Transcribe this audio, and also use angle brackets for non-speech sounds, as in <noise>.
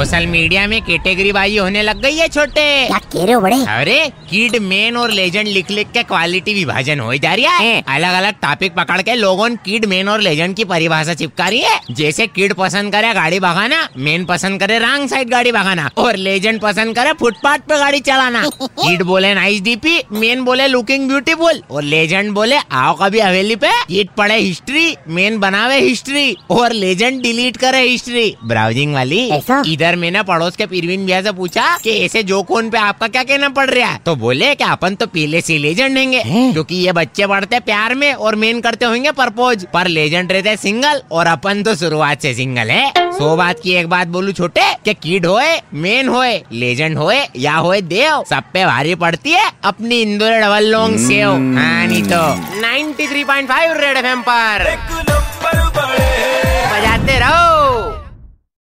Social media में category बाजी होने लग गई है छोटे। क्या कह रहे हो बड़े? अरे किड मेन और लेजेंड लिख लिख के क्वालिटी विभाजन हो जा रही है। अलग अलग टॉपिक पकड़ के लोगों ने किड मेन और लेजेंड की परिभाषा चिपका रही है। जैसे किड पसंद करे गाड़ी भगाना मेन पसंद करे रॉन्ग साइड गाड़ी भगाना और लेजेंड पसंद करे फुटपाथ पे गाड़ी चलाना। <laughs> किड बोले नाइस डीपी मेन बोले लुकिंग ब्यूटीफुल और लेजेंड बोले आओ कभी हवेली पे किड पढ़े हिस्ट्री मेन बनावे हिस्ट्री और लेजेंड डिलीट करे हिस्ट्री ब्राउजिंग वाली ऐसा? इधर मैंने पड़ोस के पीरवीन भैया से पूछा कि ऐसे जो कौन पे आपका क्या कहना पड़ रहा है? तो बोले कि अपन तो पहले से लेजेंड होंगे क्योंकि ये बच्चे पढ़ते प्यार में और मेन करते होंगे प्रपोज। पर लेजेंड रहते सिंगल और अपन तो शुरुआत से सिंगल है। सो बात की एक बात बोलू छोटे कि किड होए मेन होए लेजेंड होए या होए देव सब पे भारी पड़ती है अपनी इंदौर डबल लॉन्ग सेव हाँ। नहीं तो। 93.5 रेड एफएम पर।